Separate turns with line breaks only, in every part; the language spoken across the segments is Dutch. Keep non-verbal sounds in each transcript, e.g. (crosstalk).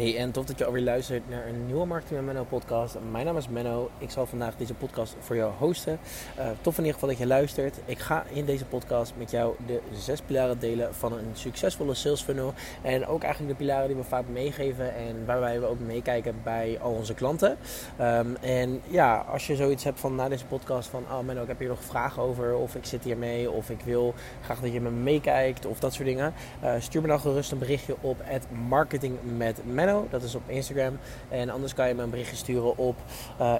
Hey, en tof dat je alweer luistert naar een nieuwe Marketing met Menno podcast. Mijn naam is Menno. Ik zal vandaag deze podcast voor jou hosten. Uh, tof in ieder geval dat je luistert. Ik ga in deze podcast met jou de zes pilaren delen van een succesvolle sales funnel. En ook eigenlijk de pilaren die we vaak meegeven en waarbij we ook meekijken bij al onze klanten. Um, en ja, als je zoiets hebt van na deze podcast van, oh Menno, ik heb hier nog vragen over. Of ik zit hier mee. Of ik wil graag dat je me meekijkt. Of dat soort dingen. Uh, stuur me dan gerust een berichtje op het marketing met Menno. Dat is op Instagram. En anders kan je me een berichtje sturen op uh,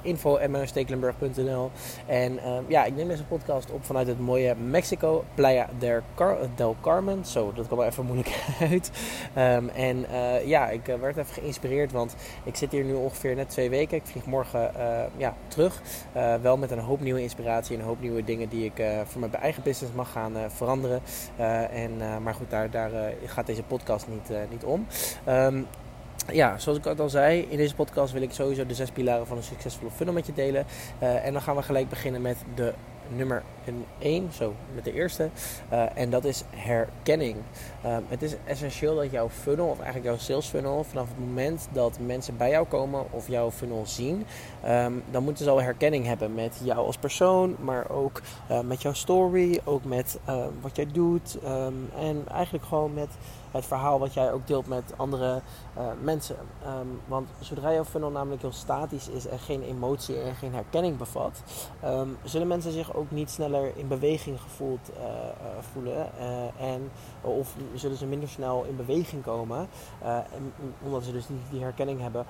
En uh, ja, ik neem deze podcast op vanuit het mooie Mexico, Playa del, Car del Carmen. Zo, dat kwam wel even moeilijk (laughs) uit. Um, en uh, ja, ik werd even geïnspireerd, want ik zit hier nu ongeveer net twee weken. Ik vlieg morgen ja, terug. wel met een hoop nieuwe inspiratie en een hoop nieuwe dingen die ik voor mijn eigen business mag gaan veranderen. en, maar goed, daar, daar gaat deze podcast niet, niet om. Um, ja, zoals ik al zei, in deze podcast wil ik sowieso de zes pilaren van een succesvolle funnel met je delen. Uh, en dan gaan we gelijk beginnen met de nummer 1, zo met de eerste. Uh, en dat is herkenning. Uh, het is essentieel dat jouw funnel, of eigenlijk jouw sales funnel, vanaf het moment dat mensen bij jou komen of jouw funnel zien, um, dan moeten ze al herkenning hebben met jou als persoon, maar ook met jouw story, ook met wat jij doet um, en eigenlijk gewoon met het verhaal wat jij ook deelt met andere uh, mensen. Um, want zodra jouw funnel namelijk heel statisch is en geen emotie en geen herkenning bevat, um, zullen mensen zich ook niet sneller in beweging gevoeld uh, uh, voelen. en, of zullen ze minder snel in beweging komen, en, omdat ze dus niet die herkenning hebben.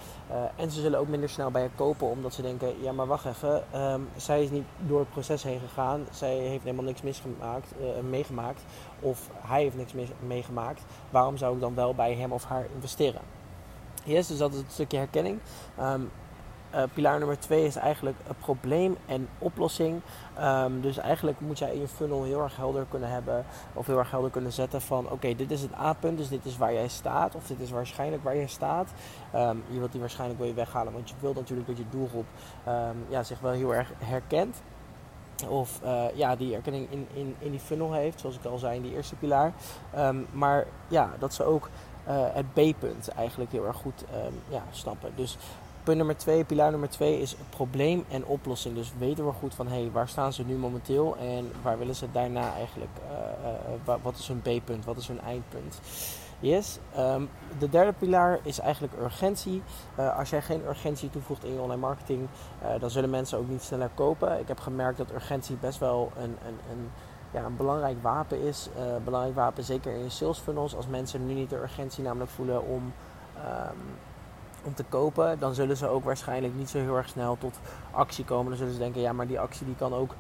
en ze zullen ook minder snel bij je kopen, omdat ze denken: ja, maar wacht even, um, zij is niet door het proces heen gegaan, zij heeft helemaal niks misgemaakt, meegemaakt, of hij heeft niks meegemaakt waarom zou ik dan wel bij hem of haar investeren? Yes, dus dat is het stukje herkenning. Um, pilaar nummer twee is eigenlijk een probleem en oplossing. Um, dus eigenlijk moet jij in je funnel heel erg helder kunnen hebben of heel erg helder kunnen zetten van oké, dit is het A-punt, dus dit is waar jij staat of dit is waarschijnlijk waar jij staat. Um, je wilt die waarschijnlijk wil je weghalen, want je wilt natuurlijk dat je doelgroep ja, zich wel heel erg herkent. Of uh, ja, die erkenning in, in, in die funnel heeft, zoals ik al zei in die eerste pilaar. Um, maar ja, dat ze ook uh, het B-punt eigenlijk heel erg goed um, ja, snappen. Dus punt nummer twee, pilaar nummer twee is probleem en oplossing. Dus weten we goed van hé, hey, waar staan ze nu momenteel en waar willen ze daarna eigenlijk, uh, wat is hun B-punt, wat is hun eindpunt. Yes. Um, de derde pilaar is eigenlijk urgentie. Uh, als jij geen urgentie toevoegt in je online marketing, uh, dan zullen mensen ook niet sneller kopen. Ik heb gemerkt dat urgentie best wel een, een, een, ja, een belangrijk wapen is. Uh, belangrijk wapen zeker in sales funnels. Als mensen nu niet de urgentie namelijk voelen om, um, om te kopen, dan zullen ze ook waarschijnlijk niet zo heel erg snel tot actie komen. Dan zullen ze denken, ja, maar die actie die kan ook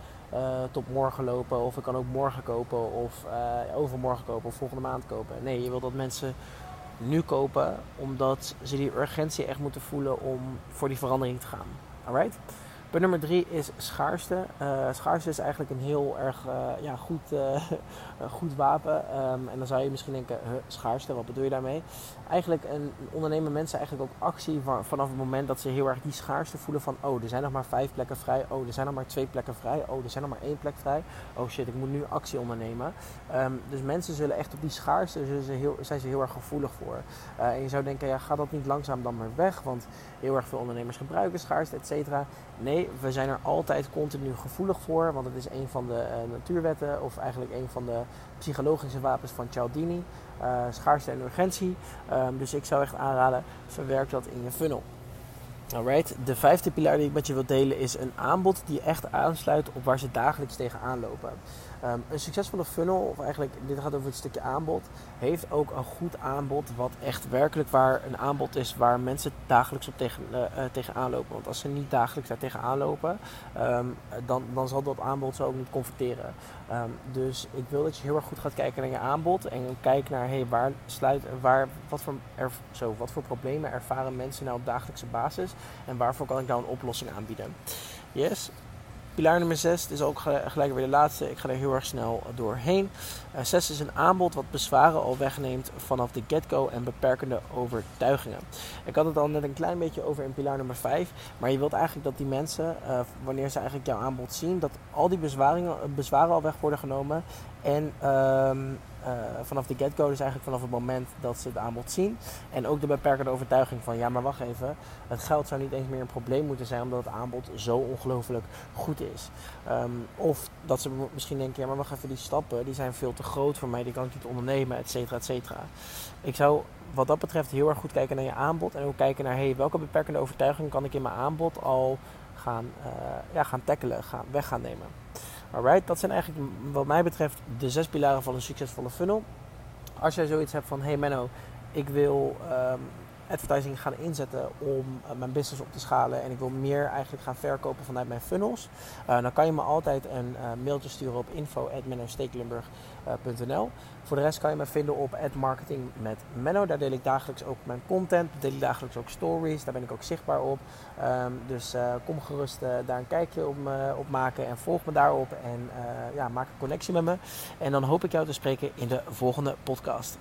tot morgen lopen. Of ik kan ook morgen kopen. Of uh, overmorgen kopen. Of volgende maand kopen. Nee, je wilt dat mensen nu kopen. Omdat ze die urgentie echt moeten voelen om voor die verandering te gaan. Alright? Punt nummer drie is schaarste. Uh, schaarste is eigenlijk een heel erg uh, ja, goed, (laughs) uh, goed wapen. Um, en dan zou je misschien denken, schaarste, wat bedoel je daarmee? Eigenlijk een, ondernemen mensen eigenlijk ook actie van, vanaf het moment dat ze heel erg die schaarste voelen van... Oh, er zijn nog maar vijf plekken vrij. Oh, er zijn nog maar twee plekken vrij. Oh, er zijn nog maar één plek vrij. Oh shit, ik moet nu actie ondernemen. Um, dus mensen zullen echt op die schaarste, ze heel, zijn ze heel erg gevoelig voor. en je zou denken, ja, ga dat niet langzaam dan maar weg? Want heel erg veel ondernemers gebruiken schaarste, et cetera. Nee, we zijn er altijd continu gevoelig voor, want het is een van de uh, natuurwetten, of eigenlijk een van de psychologische wapens van Cialdini, uh, schaarste en urgentie. Um, dus ik zou echt aanraden, verwerk dat in je funnel. Alright, de vijfde pilaar die ik met je wil delen is een aanbod die echt aansluit op waar ze dagelijks tegenaan lopen. Um, een succesvolle funnel, of eigenlijk dit gaat over het stukje aanbod, heeft ook een goed aanbod wat echt werkelijk waar een aanbod is waar mensen dagelijks op tegen, uh, tegenaan lopen. Want als ze niet dagelijks daar tegenaan lopen, um, dan, dan zal dat aanbod ze ook niet converteren. Um, dus ik wil dat je heel erg goed gaat kijken naar je aanbod en kijk naar hey, waar sluit, waar, wat, voor er, zo, wat voor problemen ervaren mensen nou op dagelijkse basis en waarvoor kan ik nou een oplossing aanbieden. Yes, Pilaar nummer 6 is ook gelijk weer de laatste. Ik ga er heel erg snel doorheen. Uh, eh, 6 is een aanbod wat bezwaren al wegneemt vanaf de get-go en beperkende overtuigingen. Ik had het al net een klein beetje over in pilaar nummer 5. Maar je wilt eigenlijk dat die mensen, uh, wanneer ze eigenlijk jouw aanbod zien, dat al die bezwaringen, bezwaren al weg worden genomen. En um, uh, vanaf de get-go, dus eigenlijk vanaf het moment dat ze het aanbod zien. En ook de beperkende overtuiging van, ja maar wacht even, het geld zou niet eens meer een probleem moeten zijn omdat het aanbod zo ongelooflijk goed is. Um, of dat ze misschien denken, ja maar wacht even, die stappen die zijn veel te groot voor mij, die kan ik niet ondernemen, et cetera, et cetera. Ik zou wat dat betreft heel erg goed kijken naar je aanbod en ook kijken naar, hey, welke beperkende overtuiging kan ik in mijn aanbod al gaan, uh, ja, gaan tackelen, gaan, weg gaan nemen. Alright, dat zijn eigenlijk wat mij betreft de zes pilaren van een succesvolle funnel. Als jij zoiets hebt van, hey Menno, ik wil um, advertising gaan inzetten om uh, mijn business op te schalen en ik wil meer eigenlijk gaan verkopen vanuit mijn funnels, uh, dan kan je me altijd een uh, mailtje sturen op info@mennostekelenburg.nl. Voor de rest kan je me vinden op marketing met Menno. Daar deel ik dagelijks ook mijn content, deel ik dagelijks ook stories, daar ben ik ook zichtbaar op. Um, dus kom gerust daar een kijkje op, op, maken en volg me daarop en ja, maak een connectie met me. En dan hoop ik jou te spreken in de volgende podcast.